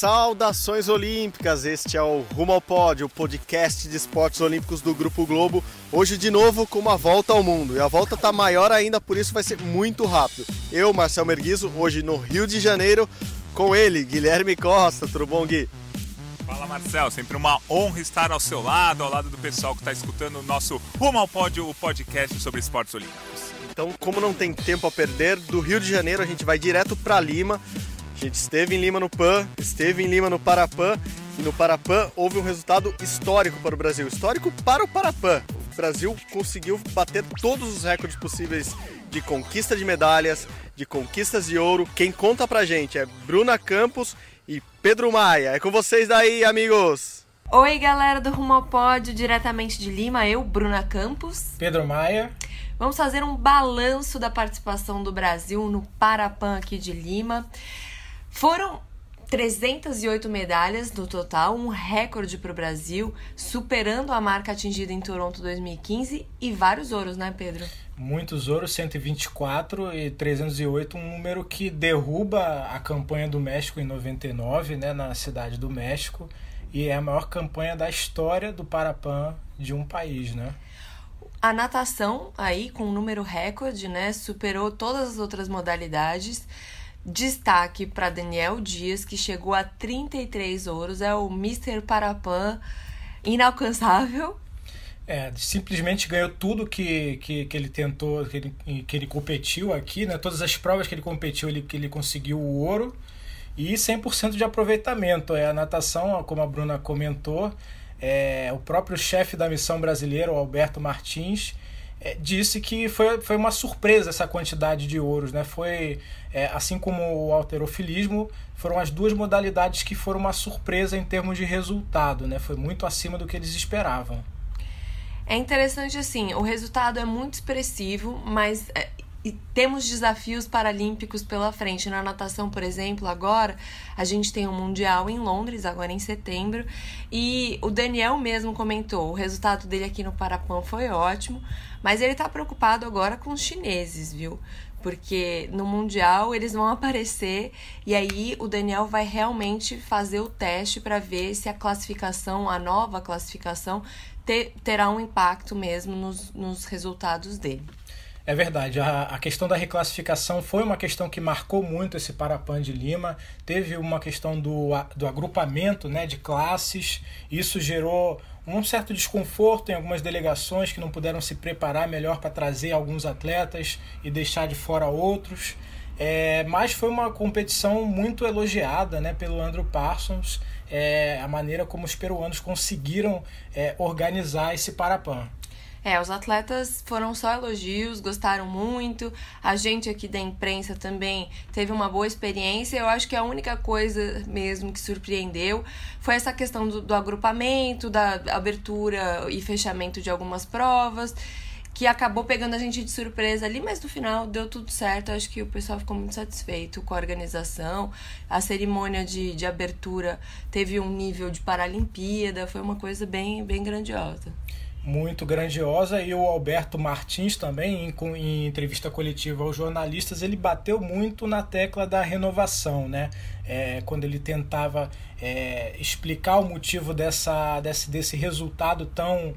Saudações olímpicas, este é o Rumo ao Pódio, o podcast de esportes olímpicos do Grupo Globo. Hoje de novo com uma volta ao mundo. E a volta está maior ainda, por isso vai ser muito rápido. Eu, Marcel Merguizo, hoje no Rio de Janeiro, com ele, Guilherme Costa. Tudo bom, Gui? Fala Marcel, sempre uma honra estar ao seu lado, ao lado do pessoal que está escutando o nosso Rumo ao Pódio, o podcast sobre esportes olímpicos. Então, como não tem tempo a perder, do Rio de Janeiro a gente vai direto para Lima a gente esteve em Lima no PAN, esteve em Lima no Parapan e no Parapan houve um resultado histórico para o Brasil, histórico para o Parapan. O Brasil conseguiu bater todos os recordes possíveis de conquista de medalhas, de conquistas de ouro. Quem conta pra gente é Bruna Campos e Pedro Maia. É com vocês daí, amigos! Oi, galera do Rumo ao Pódio, diretamente de Lima, eu, Bruna Campos. Pedro Maia. Vamos fazer um balanço da participação do Brasil no Parapan aqui de Lima. Foram 308 medalhas no total, um recorde para o Brasil, superando a marca atingida em Toronto 2015 e vários ouros, né, Pedro? Muitos ouros, 124 e 308, um número que derruba a campanha do México em 99, né, na cidade do México, e é a maior campanha da história do Parapan de um país, né? A natação aí com um número recorde, né, superou todas as outras modalidades. Destaque para Daniel Dias, que chegou a 33 ouros, é o Mr. Parapan inalcançável. É, simplesmente ganhou tudo que, que, que ele tentou, que ele, que ele competiu aqui, né? Todas as provas que ele competiu, ele, que ele conseguiu o ouro e 100% de aproveitamento. É a natação, como a Bruna comentou, é, o próprio chefe da missão brasileira, o Alberto Martins, disse que foi, foi uma surpresa essa quantidade de ouros, né? Foi é, assim como o alterofilismo, foram as duas modalidades que foram uma surpresa em termos de resultado, né? Foi muito acima do que eles esperavam. É interessante assim, o resultado é muito expressivo, mas é, temos desafios paralímpicos pela frente. Na natação, por exemplo, agora a gente tem um mundial em Londres, agora em setembro, e o Daniel mesmo comentou: o resultado dele aqui no Parapan foi ótimo, mas ele está preocupado agora com os chineses, viu? Porque no Mundial eles vão aparecer e aí o Daniel vai realmente fazer o teste para ver se a classificação, a nova classificação, ter, terá um impacto mesmo nos, nos resultados dele. É verdade, a, a questão da reclassificação foi uma questão que marcou muito esse Parapan de Lima. Teve uma questão do, do agrupamento né, de classes, isso gerou um certo desconforto em algumas delegações que não puderam se preparar melhor para trazer alguns atletas e deixar de fora outros. É, mas foi uma competição muito elogiada né, pelo Andrew Parsons, é, a maneira como os peruanos conseguiram é, organizar esse Parapan. É, os atletas foram só elogios, gostaram muito. A gente aqui da imprensa também teve uma boa experiência. Eu acho que a única coisa mesmo que surpreendeu foi essa questão do, do agrupamento, da abertura e fechamento de algumas provas que acabou pegando a gente de surpresa ali, mas no final deu tudo certo. Acho que o pessoal ficou muito satisfeito com a organização. A cerimônia de, de abertura teve um nível de Paralimpíada, foi uma coisa bem, bem grandiosa muito grandiosa e o Alberto Martins também em, em, entrevista coletiva aos jornalistas ele bateu muito na tecla da renovação né? É, quando ele tentava é, explicar o motivo dessa desse, desse resultado tão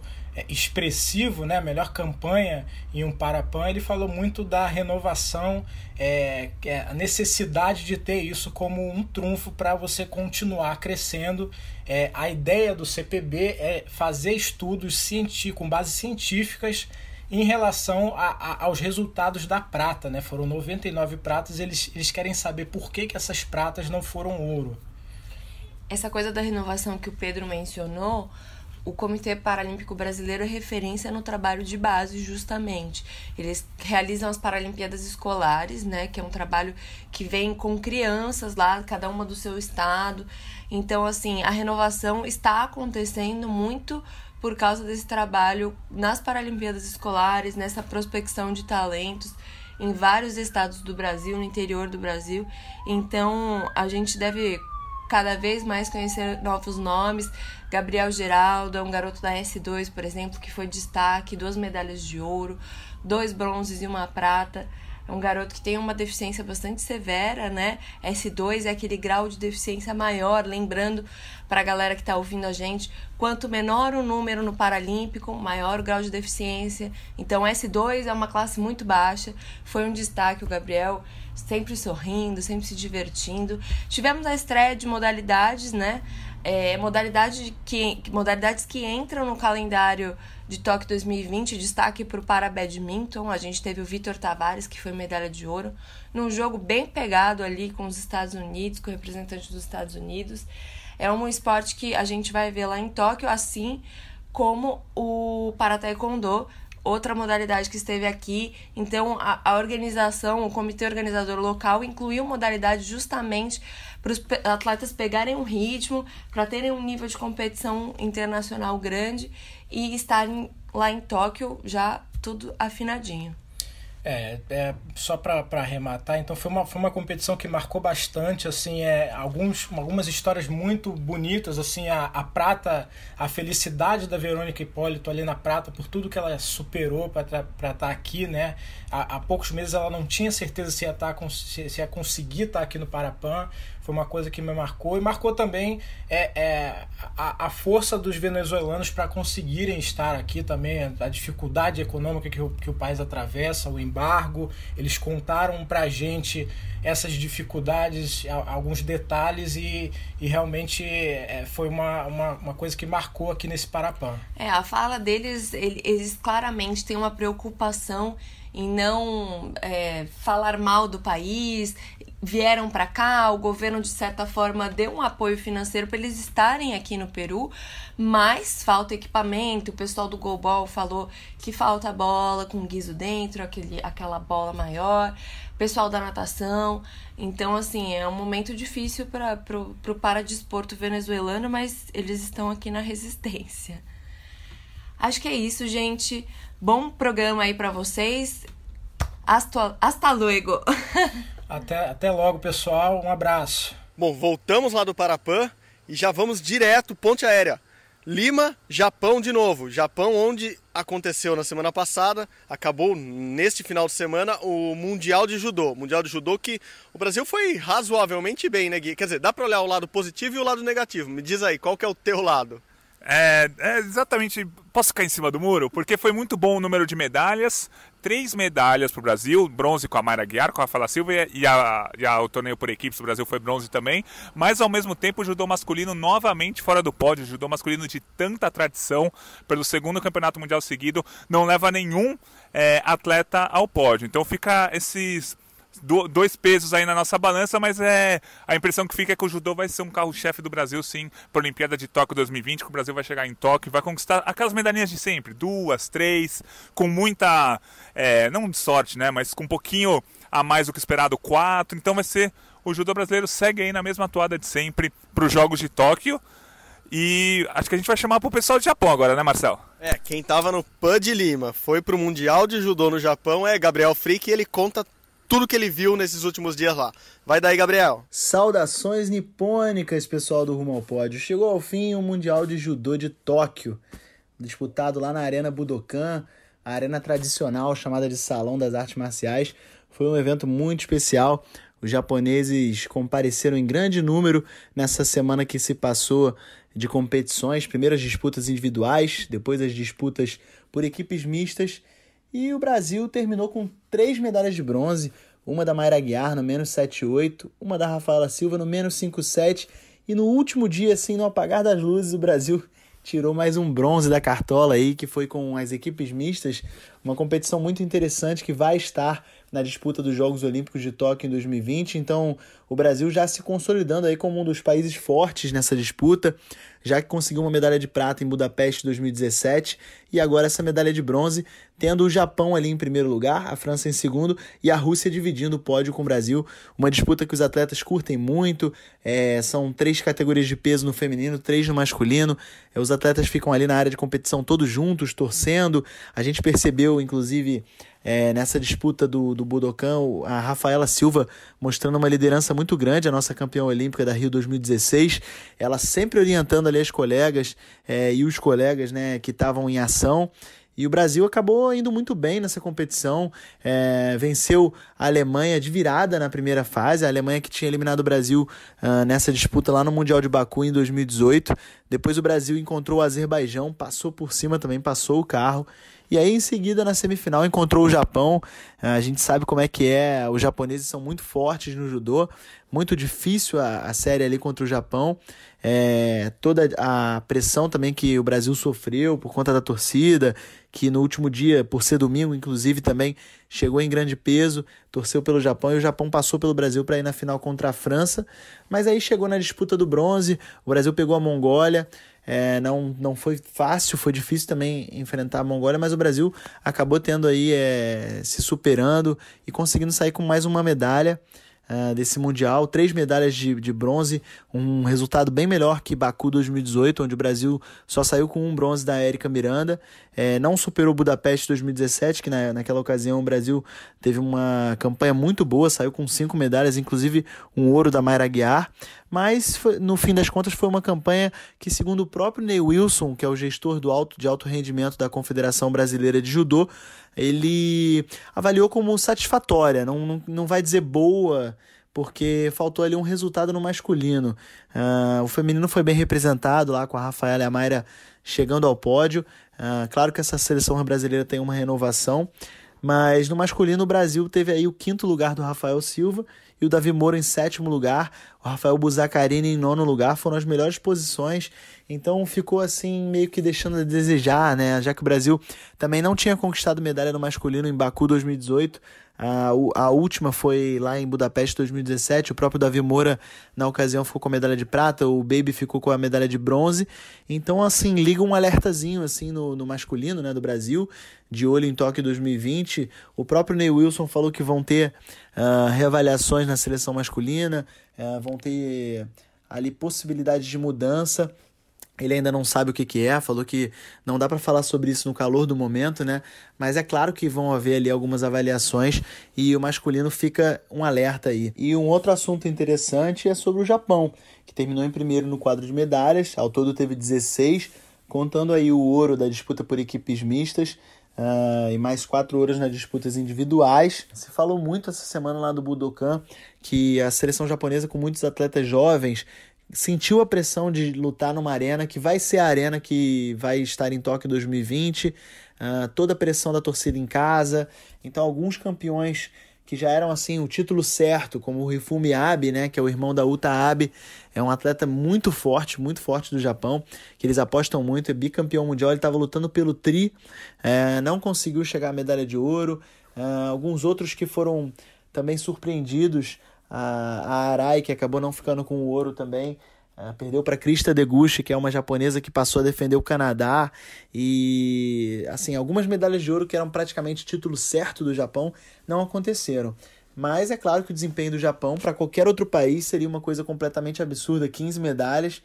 expressivo, né, melhor campanha em um Parapan, ele falou muito da renovação, é, é a necessidade de ter isso como um trunfo para você continuar crescendo. É, a ideia do CPB é fazer estudos com bases científicas em relação a, a, aos resultados da prata. Né? Foram 99 pratas, eles, eles querem saber por que, que essas pratas não foram ouro. Essa coisa da renovação que o Pedro mencionou o Comitê Paralímpico Brasileiro é referência no trabalho de base, justamente. Eles realizam as Paralimpíadas Escolares, né, que é um trabalho que vem com crianças lá, cada uma do seu estado. Então, assim, a renovação está acontecendo muito por causa desse trabalho nas Paralimpíadas Escolares, nessa prospecção de talentos em vários estados do Brasil, no interior do Brasil. Então, a gente deve cada vez mais conhecer novos nomes. Gabriel Geraldo é um garoto da S2, por exemplo, que foi destaque, duas medalhas de ouro, dois bronzes e uma prata. É um garoto que tem uma deficiência bastante severa, né? S2 é aquele grau de deficiência maior, lembrando para a galera que está ouvindo a gente, quanto menor o número no Paralímpico, maior o grau de deficiência. Então, S2 é uma classe muito baixa. Foi um destaque o Gabriel, sempre sorrindo, sempre se divertindo. Tivemos a estreia de modalidades, né? É, modalidade que, modalidades que entram no calendário de Tóquio 2020, destaque para o para badminton. A gente teve o Vitor Tavares, que foi medalha de ouro, num jogo bem pegado ali com os Estados Unidos, com representantes dos Estados Unidos. É um esporte que a gente vai ver lá em Tóquio, assim como o para taekwondo, outra modalidade que esteve aqui. Então, a, a organização, o comitê organizador local incluiu modalidade justamente para os atletas pegarem um ritmo, para terem um nível de competição internacional grande e estarem lá em Tóquio já tudo afinadinho. É, é só para arrematar, então foi uma, foi uma competição que marcou bastante, assim, é, alguns, algumas histórias muito bonitas, assim, a, a prata, a felicidade da Verônica Hipólito ali na prata, por tudo que ela superou para estar tá aqui, né? Há, há, poucos meses ela não tinha certeza se ia, tá, se, ia conseguir estar tá aqui no Parapan, foi uma coisa que me marcou e marcou também é, é a, a força dos venezuelanos para conseguirem estar aqui também, a dificuldade econômica que o, que o país atravessa, o embargo. Eles contaram para a gente essas dificuldades, alguns detalhes e, e realmente é, foi uma, uma, uma, coisa que marcou aqui nesse Parapan. É, a fala deles, eles claramente têm uma preocupação em não é, falar mal do país, vieram para cá, o governo de certa forma deu um apoio financeiro para eles estarem aqui no Peru, mas falta equipamento. O pessoal do Golbol falou que falta bola com guiso dentro, aquele, aquela bola maior. Pessoal da natação. Então, assim, é um momento difícil para pro, pro paradesporto venezuelano, mas eles estão aqui na resistência. Acho que é isso, gente. Bom programa aí para vocês. Hasta, hasta luego! Até, até logo, pessoal. Um abraço. Bom, voltamos lá do Parapan e já vamos direto, ponte aérea. Lima, Japão de novo. Japão, onde aconteceu na semana passada, acabou neste final de semana o Mundial de Judô. Mundial de Judô que o Brasil foi razoavelmente bem, né, Gui? Quer dizer, dá para olhar o lado positivo e o lado negativo. Me diz aí, qual que é o teu lado? É, é, exatamente. Posso ficar em cima do muro? Porque foi muito bom o número de medalhas. Três medalhas para o Brasil: bronze com a Mayra Guiar, com a Fala Silva e, a, e a, o torneio por equipes do Brasil foi bronze também. Mas ao mesmo tempo, o judô masculino novamente fora do pódio. O judô masculino de tanta tradição, pelo segundo campeonato mundial seguido, não leva nenhum é, atleta ao pódio. Então fica esses dois pesos aí na nossa balança, mas é a impressão que fica é que o judô vai ser um carro-chefe do Brasil, sim, para a Olimpíada de Tóquio 2020, que o Brasil vai chegar em Tóquio vai conquistar aquelas medalhinhas de sempre, duas, três, com muita, é, não de sorte, né, mas com um pouquinho a mais do que esperado, quatro. Então vai ser o judô brasileiro segue aí na mesma toada de sempre para os Jogos de Tóquio. E acho que a gente vai chamar pro pessoal do Japão agora, né, Marcel? É, quem tava no PAN de Lima, foi pro Mundial de Judô no Japão é Gabriel Frick e ele conta tudo que ele viu nesses últimos dias lá. Vai daí, Gabriel. Saudações nipônicas, pessoal do Rumo ao Pódio. Chegou ao fim o Mundial de Judô de Tóquio, disputado lá na Arena Budokan, a arena tradicional chamada de Salão das Artes Marciais. Foi um evento muito especial. Os japoneses compareceram em grande número nessa semana que se passou de competições, primeiro as disputas individuais, depois as disputas por equipes mistas e o Brasil terminou com três medalhas de bronze, uma da Mayra Guiar no menos 7,8, uma da Rafaela Silva no menos 5,7 e no último dia, assim, no apagar das luzes, o Brasil tirou mais um bronze da cartola aí, que foi com as equipes mistas, uma competição muito interessante que vai estar na disputa dos Jogos Olímpicos de Tóquio em 2020. Então, o Brasil já se consolidando aí como um dos países fortes nessa disputa, já que conseguiu uma medalha de prata em Budapeste 2017 e agora essa medalha de bronze, tendo o Japão ali em primeiro lugar, a França em segundo e a Rússia dividindo o pódio com o Brasil. Uma disputa que os atletas curtem muito, é, são três categorias de peso no feminino, três no masculino. É, os atletas ficam ali na área de competição todos juntos, torcendo. A gente percebeu, inclusive, é, nessa disputa do, do Budokan, a Rafaela Silva mostrando uma liderança muito grande, a nossa campeã olímpica da Rio 2016, ela sempre orientando ali as colegas é, e os colegas né, que estavam em ação. E o Brasil acabou indo muito bem nessa competição, é, venceu a Alemanha de virada na primeira fase, a Alemanha que tinha eliminado o Brasil uh, nessa disputa lá no Mundial de Baku em 2018. Depois o Brasil encontrou o Azerbaijão, passou por cima também, passou o carro e aí, em seguida, na semifinal, encontrou o Japão. A gente sabe como é que é. Os japoneses são muito fortes no judô. Muito difícil a, a série ali contra o Japão. É, toda a pressão também que o Brasil sofreu por conta da torcida, que no último dia, por ser domingo, inclusive, também chegou em grande peso, torceu pelo Japão e o Japão passou pelo Brasil para ir na final contra a França. Mas aí chegou na disputa do bronze, o Brasil pegou a Mongólia. É, não, não foi fácil, foi difícil também enfrentar a Mongólia, mas o Brasil acabou tendo aí é, se superando e conseguindo sair com mais uma medalha uh, desse Mundial, três medalhas de, de bronze, um resultado bem melhor que Baku 2018, onde o Brasil só saiu com um bronze da Érica Miranda, é, não superou Budapeste 2017, que na, naquela ocasião o Brasil teve uma campanha muito boa, saiu com cinco medalhas, inclusive um ouro da Mayra Guiar, mas no fim das contas foi uma campanha que, segundo o próprio Ney Wilson, que é o gestor do alto, de alto rendimento da Confederação Brasileira de Judô, ele avaliou como satisfatória, não, não, não vai dizer boa, porque faltou ali um resultado no masculino. Uh, o feminino foi bem representado lá com a Rafaela e a Mayra chegando ao pódio. Uh, claro que essa seleção brasileira tem uma renovação, mas no masculino o Brasil teve aí o quinto lugar do Rafael Silva e o Davi Moura em sétimo lugar, o Rafael Buzacarini em nono lugar, foram as melhores posições, então ficou assim meio que deixando a desejar, né? Já que o Brasil também não tinha conquistado medalha no masculino em Baku 2018, a, a última foi lá em Budapeste 2017. O próprio Davi Moura, na ocasião, ficou com a medalha de prata. O Baby ficou com a medalha de bronze. Então, assim, liga um alertazinho assim no, no masculino né, do Brasil, de olho em Tóquio 2020. O próprio Ney Wilson falou que vão ter uh, reavaliações na seleção masculina, uh, vão ter ali possibilidades de mudança. Ele ainda não sabe o que, que é, falou que não dá para falar sobre isso no calor do momento, né? Mas é claro que vão haver ali algumas avaliações e o masculino fica um alerta aí. E um outro assunto interessante é sobre o Japão, que terminou em primeiro no quadro de medalhas, ao todo teve 16, contando aí o ouro da disputa por equipes mistas. Uh, e mais quatro ouros nas disputas individuais. Se falou muito essa semana lá do Budokan que a seleção japonesa, com muitos atletas jovens, sentiu a pressão de lutar numa arena que vai ser a arena que vai estar em Tóquio 2020, uh, ah, toda a pressão da torcida em casa. Então, alguns campeões que já eram assim o título certo, como o Rifumi Abe, né, que é o irmão da Uta Abe, é um atleta muito forte, muito forte do Japão, que eles apostam muito, é bicampeão mundial, ele estava lutando pelo tri, é, não conseguiu chegar à medalha de ouro. Uh, alguns outros que foram também surpreendidos a, a Arai, que acabou não ficando com o ouro também. Uh, perdeu para Krista Deguchi, que é uma japonesa que passou a defender o Canadá. E, assim, algumas medalhas de ouro que eram praticamente título certo do Japão não aconteceram. Mas é claro que o desempenho do Japão para qualquer outro país seria uma coisa completamente absurda 15 medalhas.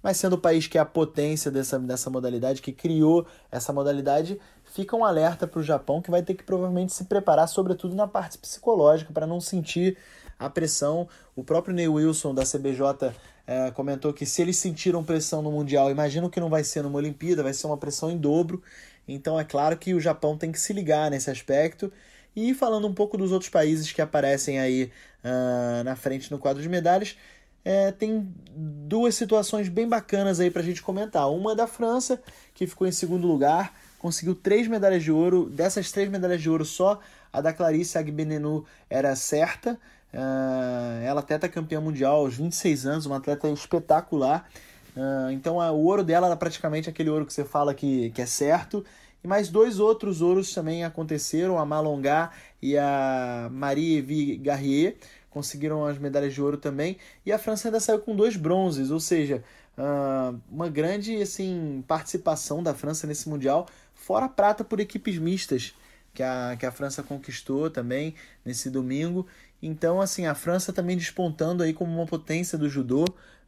Mas sendo o país que é a potência dessa, dessa modalidade, que criou essa modalidade, fica um alerta para o Japão que vai ter que provavelmente se preparar, sobretudo na parte psicológica, para não sentir a pressão. O próprio Ney Wilson da CBJ é, comentou que se eles sentiram pressão no Mundial, imagino que não vai ser numa Olimpíada, vai ser uma pressão em dobro. Então é claro que o Japão tem que se ligar nesse aspecto. E falando um pouco dos outros países que aparecem aí uh, na frente no quadro de medalhas, é, tem duas situações bem bacanas aí para a gente comentar. Uma é da França, que ficou em segundo lugar, conseguiu três medalhas de ouro. Dessas três medalhas de ouro, só a da Clarice Agbenenu era certa. Uh, ela atleta campeã mundial aos 26 anos, uma atleta espetacular. Uh, então o ouro dela era praticamente aquele ouro que você fala que, que é certo. E mais dois outros ouros também aconteceram, a Malongá e a Marie-Evie Garrier conseguiram as medalhas de ouro também. E a França ainda saiu com dois bronzes, ou seja, uh, uma grande assim, participação da França nesse Mundial, fora a prata por equipes mistas, que a, que a França conquistou também nesse domingo. Então, assim, a França também despontando aí como uma potência do judô.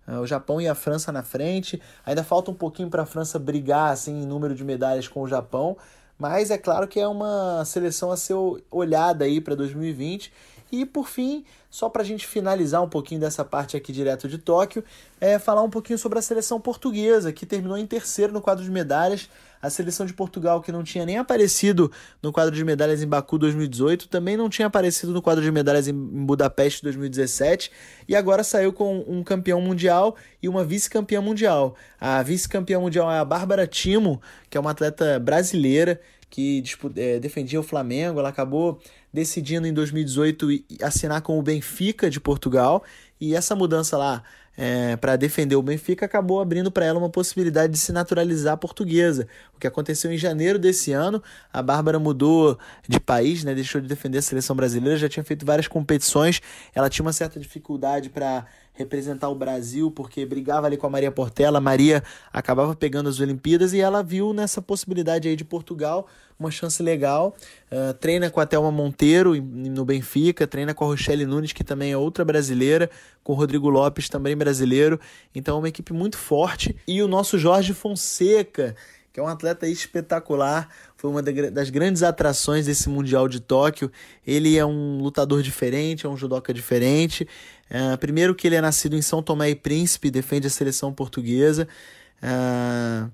Uh, o Japão e a França na frente. Ainda falta um pouquinho para a França brigar assim, em número de medalhas com o Japão. Mas é claro que é uma seleção a ser olhada aí para 2020 e por fim, só para a gente finalizar um pouquinho dessa parte aqui direto de Tóquio, é falar um pouquinho sobre a seleção portuguesa, que terminou em terceiro no quadro de medalhas. A seleção de Portugal, que não tinha nem aparecido no quadro de medalhas em Baku 2018, também não tinha aparecido no quadro de medalhas em Budapeste 2017, e agora saiu com um campeão mundial e uma vice-campeã mundial. A vice-campeã mundial é a Bárbara Timo, que é uma atleta brasileira que é, defendia o Flamengo. Ela acabou decidindo em 2018 assinar com o Benfica de Portugal. E essa mudança lá é, para defender o Benfica acabou abrindo para ela uma possibilidade de se naturalizar portuguesa. O que aconteceu em janeiro desse ano, a Bárbara mudou de país, né, deixou de defender a seleção brasileira, já tinha feito várias competições, ela tinha uma certa dificuldade para representar o Brasil, porque brigava ali com a Maria Portela, a Maria acabava pegando as Olimpíadas e ela viu nessa possibilidade aí de Portugal uma chance legal. Uh, treina com a Thelma Monteiro no Benfica, treina com a Rochelle Nunes, que também é outra brasileira, com o Rodrigo Lopes, também brasileiro. Então é uma equipe muito forte. E o nosso Jorge Fonseca, que é um atleta espetacular, foi uma das grandes atrações desse Mundial de Tóquio. Ele é um lutador diferente, é um judoca diferente. Uh, primeiro que ele é nascido em São Tomé e Príncipe, defende a seleção portuguesa. Uh,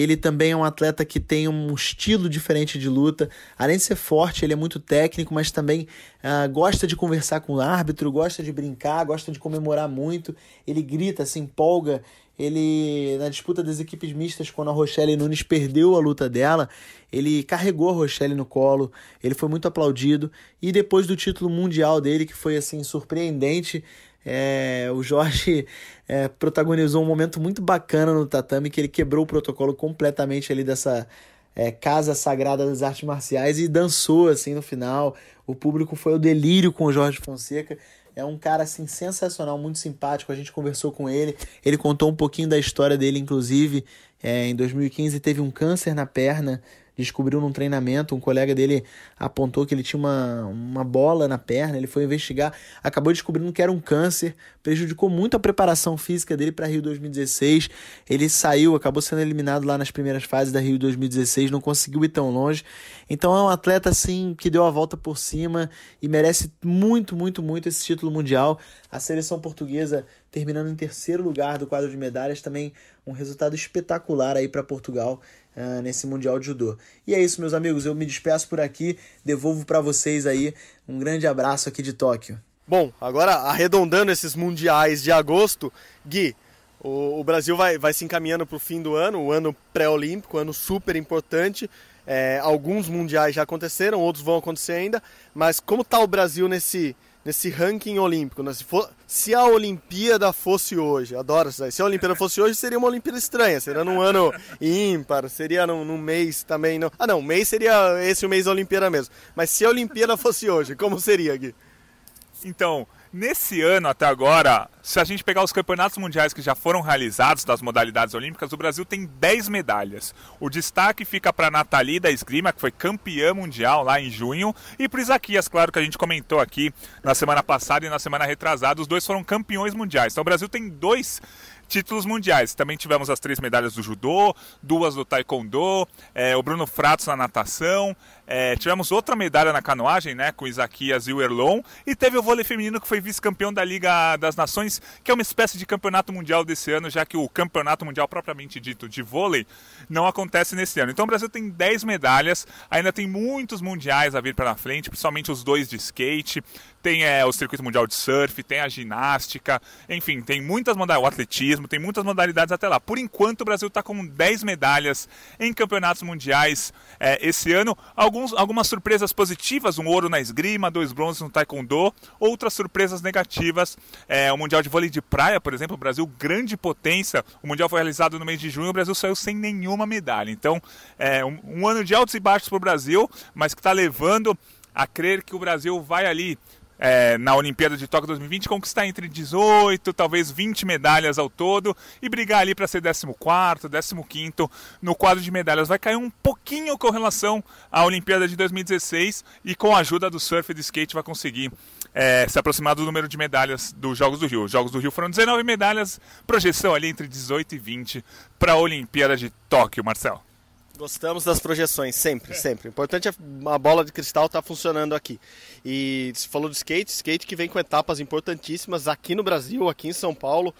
ele também é um atleta que tem um estilo diferente de luta. Além de ser forte, ele é muito técnico, mas também uh, gosta de conversar com o árbitro, gosta de brincar, gosta de comemorar muito. Ele grita, se empolga. Ele, na disputa das equipes mistas, quando a Rochelle Nunes perdeu a luta dela, ele carregou a Rochelle no colo, ele foi muito aplaudido. E depois do título mundial dele, que foi assim surpreendente, é, o Jorge é, protagonizou um momento muito bacana no tatame, que ele quebrou o protocolo completamente ali dessa é, casa sagrada das artes marciais e dançou assim no final. O público foi o delírio com o Jorge Fonseca. É um cara assim sensacional, muito simpático. A gente conversou com ele. Ele contou um pouquinho da história dele, inclusive. É, em 2015 teve um câncer na perna descobriu num treinamento, um colega dele apontou que ele tinha uma, uma bola na perna, ele foi investigar, acabou descobrindo que era um câncer, prejudicou muito a preparação física dele para Rio 2016. Ele saiu, acabou sendo eliminado lá nas primeiras fases da Rio 2016, não conseguiu ir tão longe. Então é um atleta assim que deu a volta por cima e merece muito, muito, muito esse título mundial. A seleção portuguesa terminando em terceiro lugar do quadro de medalhas, também um resultado espetacular aí para Portugal uh, nesse Mundial de Judô. E é isso, meus amigos, eu me despeço por aqui, devolvo para vocês aí um grande abraço aqui de Tóquio. Bom, agora arredondando esses mundiais de agosto, Gui, o, o Brasil vai, vai se encaminhando para o fim do ano, o ano pré-olímpico, ano super importante. É, alguns mundiais já aconteceram, outros vão acontecer ainda, mas como está o Brasil nesse, nesse ranking olímpico. Né? Se, for, se, a Olimpíada fosse hoje, adoro isso aí. Se a Olimpíada fosse hoje, seria uma Olimpíada estranha. Seria num ano ímpar, seria num, num mês também. Não. Ah, não, mês seria esse o mês da Olimpíada mesmo. Mas se a Olimpíada fosse hoje, como seria, Gui? Então, Nesse ano até agora, se a gente pegar os campeonatos mundiais que já foram realizados das modalidades olímpicas, o Brasil tem 10 medalhas. O destaque fica para a Nathalie da esgrima, que foi campeã mundial lá em junho, e para Isaquias, claro, que a gente comentou aqui na semana passada e na semana retrasada, os dois foram campeões mundiais. Então o Brasil tem dois títulos mundiais. Também tivemos as três medalhas do judô, duas do taekwondo, é, o Bruno Fratos na natação, é, tivemos outra medalha na canoagem, né, com Isaquias e o Erlon, e teve o vôlei feminino que foi vice-campeão da Liga das Nações, que é uma espécie de campeonato mundial desse ano, já que o campeonato mundial propriamente dito de vôlei não acontece nesse ano. Então o Brasil tem 10 medalhas, ainda tem muitos mundiais a vir para frente, principalmente os dois de skate, tem é, o circuito mundial de surf, tem a ginástica, enfim, tem muitas modalidades, o atletismo, tem muitas modalidades até lá. Por enquanto, o Brasil está com 10 medalhas em campeonatos mundiais é, esse ano. alguns, algumas surpresas positivas, um ouro na esgrima, dois bronzes no taekwondo, outras surpresas negativas, é, o Mundial de Vôlei de Praia, por exemplo, o Brasil, grande potência, o Mundial foi realizado no mês de junho, o Brasil saiu sem nenhuma medalha, então é um, um ano de altos e baixos para o Brasil, mas que está levando a crer que o Brasil vai ali é, na Olimpíada de Tóquio 2020 conquistar entre 18, talvez 20 medalhas ao todo e brigar ali para ser 14, 15 no quadro de medalhas. Vai cair um pouquinho com relação à Olimpíada de 2016 e com a ajuda do surf e do skate vai conseguir é, se aproximar do número de medalhas dos Jogos do Rio. Os Jogos do Rio foram 19 medalhas, projeção ali entre 18 e 20 para a Olimpíada de Tóquio, Marcelo. Gostamos das projeções, sempre, sempre. O importante é a bola de cristal estar tá funcionando aqui. E você falou de skate, skate que vem com etapas importantíssimas aqui no Brasil, aqui em São Paulo.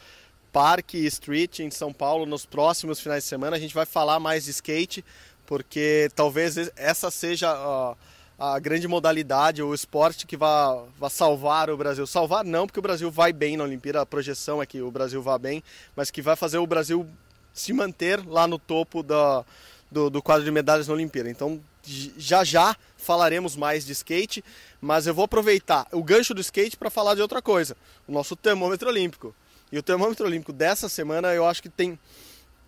Parque Street em São Paulo nos próximos finais de semana. A gente vai falar mais de skate, porque talvez essa seja a, a grande modalidade, o esporte que vai, vai salvar o Brasil. Salvar não, porque o Brasil vai bem na Olimpíada, a projeção é que o Brasil vá bem, mas que vai fazer o Brasil se manter lá no topo da do, do quadro de medalhas na Olimpíada. Então, já já falaremos mais de skate, mas eu vou aproveitar o gancho do skate para falar de outra coisa, o nosso termômetro olímpico. E o termômetro olímpico dessa semana eu acho que tem,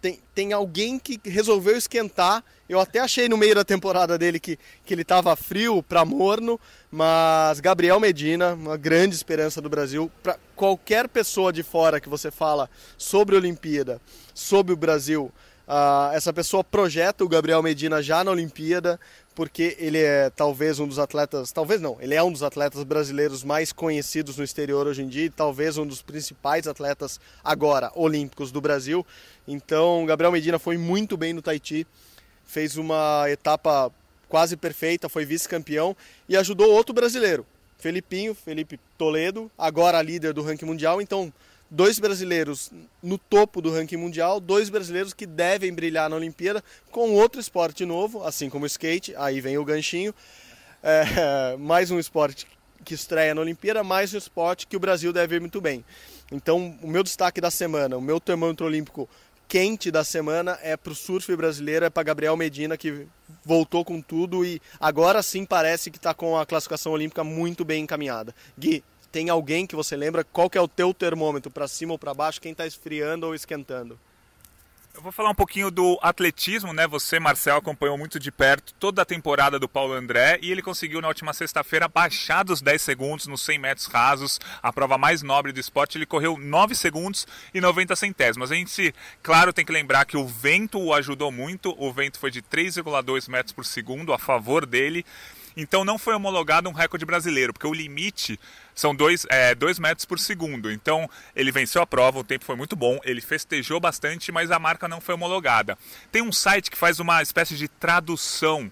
tem, tem alguém que resolveu esquentar. Eu até achei no meio da temporada dele que, que ele estava frio para morno, mas Gabriel Medina, uma grande esperança do Brasil. Para qualquer pessoa de fora que você fala sobre a Olimpíada, sobre o Brasil, Uh, essa pessoa projeta o Gabriel Medina já na Olimpíada, porque ele é talvez um dos atletas, talvez não, ele é um dos atletas brasileiros mais conhecidos no exterior hoje em dia, e talvez um dos principais atletas agora olímpicos do Brasil. Então, Gabriel Medina foi muito bem no Tahiti, fez uma etapa quase perfeita, foi vice-campeão e ajudou outro brasileiro, Felipinho, Felipe Toledo, agora líder do ranking mundial. Então, dois brasileiros no topo do ranking mundial, dois brasileiros que devem brilhar na Olimpíada com outro esporte novo, assim como o skate, aí vem o ganchinho, é, mais um esporte que estreia na Olimpíada, mais um esporte que o Brasil deve ir muito bem. Então, o meu destaque da semana, o meu termômetro olímpico quente da semana é para o surf brasileiro, é para Gabriel Medina, que voltou com tudo e agora sim parece que está com a classificação olímpica muito bem encaminhada. Gui, tem alguém que você lembra? Qual que é o teu termômetro, para cima ou para baixo? Quem está esfriando ou esquentando? Eu vou falar um pouquinho do atletismo, né? Você, Marcel, acompanhou muito de perto toda a temporada do Paulo André e ele conseguiu na última sexta-feira baixar dos 10 segundos nos 100 metros rasos, a prova mais nobre do esporte. Ele correu 9 segundos e 90 centésimos. A gente, claro, tem que lembrar que o vento o ajudou muito. O vento foi de 3,2 metros por segundo a favor dele. Então não foi homologado um recorde brasileiro, porque o limite são 2 é, dois metros por segundo. Então ele venceu a prova, o tempo foi muito bom, ele festejou bastante, mas a marca não foi homologada. Tem um site que faz uma espécie de tradução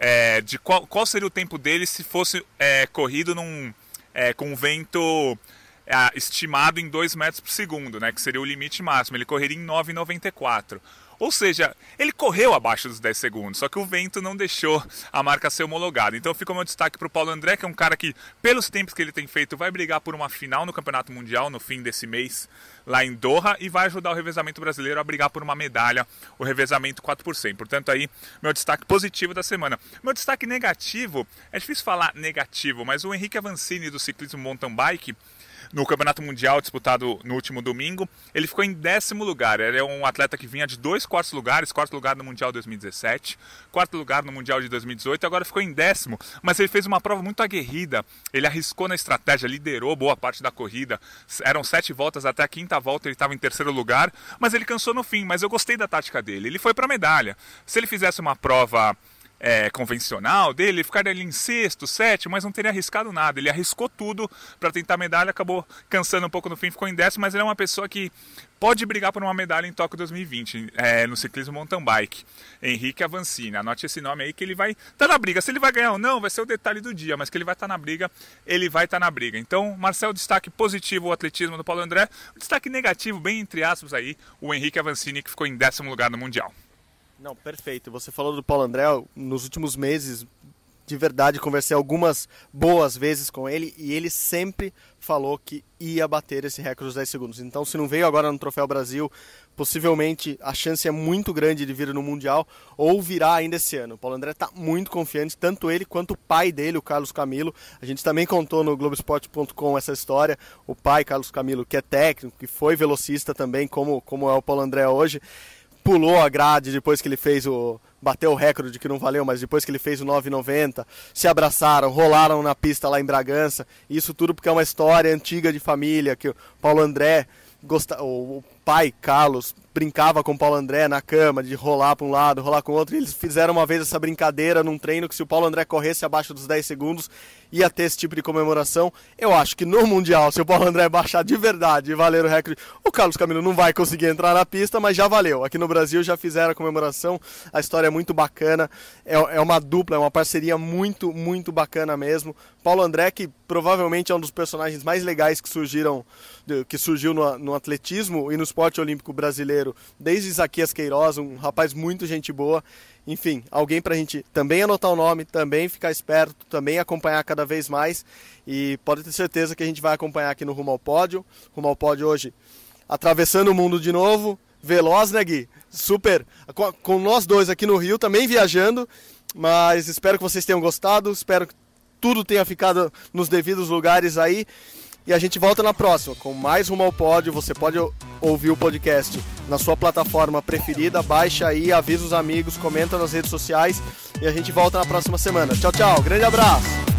é, de qual, qual, seria o tempo dele se fosse é, corrido num, é, com vento estimado em 2 metros por segundo, né, que seria o limite máximo. Ele correria em 9,94. Ou seja, ele correu abaixo dos 10 segundos, só que o vento não deixou a marca ser homologada. Então fica o meu destaque para o Paulo André, que é um cara que, pelos tempos que ele tem feito, vai brigar por uma final no Campeonato Mundial no fim desse mês, lá em Doha, e vai ajudar o revezamento brasileiro a brigar por uma medalha, o revezamento 4 por 100. Portanto, aí, meu destaque positivo da semana. Meu destaque negativo, é difícil falar negativo, mas o Henrique Avancini do ciclismo mountain bike no Campeonato Mundial disputado no último domingo. Ele ficou em décimo lugar. Ele é um atleta que vinha de dois quartos lugares, quarto lugar no Mundial 2017, quarto lugar no Mundial de 2018, agora ficou em décimo. Mas ele fez uma prova muito aguerrida. Ele arriscou na estratégia, liderou boa parte da corrida. Eram sete voltas até a quinta volta, ele estava em terceiro lugar, mas ele cansou no fim. Mas eu gostei da tática dele. Ele foi para medalha. Se ele fizesse uma prova é, convencional dele, ele ficaria ali em sexto, sétimo, mas não teria arriscado nada. Ele arriscou tudo para tentar medalha, acabou cansando um pouco no fim, ficou em décimo, mas ele é uma pessoa que pode brigar por uma medalha em Tóquio 2020, é, no ciclismo mountain bike. Henrique Avancini, anote esse nome aí que ele vai estar tá na briga. Se ele vai ganhar ou não, vai ser o detalhe do dia, mas que ele vai estar tá na briga, ele vai estar tá na briga. Então, Marcel, destaque positivo o atletismo do Paulo André, destaque negativo, bem entre aspas aí, o Henrique Avancini que ficou em décimo lugar no Mundial. Não, perfeito. Você falou do Paulo André, nos últimos meses, de verdade, conversei algumas boas vezes com ele e ele sempre falou que ia bater esse recorde dos 10 segundos. Então, se não veio agora no Troféu Brasil, possivelmente a chance é muito grande de vir no Mundial ou virá ainda esse ano. O Paulo André está muito confiante, tanto ele quanto o pai dele, o Carlos Camilo. A gente também contou no Globoesporte.com essa história. O pai, Carlos Camilo, que é técnico, que foi velocista também, como, como é o Paulo André hoje, pulou a grade depois que ele fez o bateu o recorde que não valeu, mas depois que ele fez o 9,90, se abraçaram, rolaram na pista lá em Bragança. Isso tudo porque é uma história antiga de família que o Paulo André gosta, o pai Carlos brincava com o Paulo André na cama, de rolar para um lado, rolar com o outro. E eles fizeram uma vez essa brincadeira num treino que se o Paulo André corresse abaixo dos 10 segundos, ia ter esse tipo de comemoração. Eu acho que no Mundial, se o Paulo André baixar de verdade e valer o recorde, o Carlos Camilo não vai conseguir entrar na pista, mas já valeu. Aqui no Brasil já fizeram a comemoração, a história é muito bacana, é, é uma dupla, é uma parceria muito, muito bacana mesmo. Paulo André, que provavelmente é um dos personagens mais legais que surgiram, que surgiu no, no atletismo e no esporte olímpico brasileiro desde Isaquias Queiroz, um rapaz muito gente boa. Enfim, alguém para a gente também anotar o nome, também ficar esperto, também acompanhar cada vez mais. E pode ter certeza que a gente vai acompanhar aqui no Rumo ao Pódio. Rumo ao Pódio hoje, atravessando o mundo de novo. Veloz, né, Gui? Super. Com, com nós dois aqui no Rio, também viajando. Mas espero que vocês tenham gostado. Espero que tudo tenha ficado nos devidos lugares aí. E a gente volta na próxima com mais Rumo ao Pódio. Você pode ouvir o podcast na sua plataforma preferida. Baixa aí, avisa os amigos, comenta nas redes sociais. E a gente volta na próxima semana. Tchau, tchau. Grande abraço.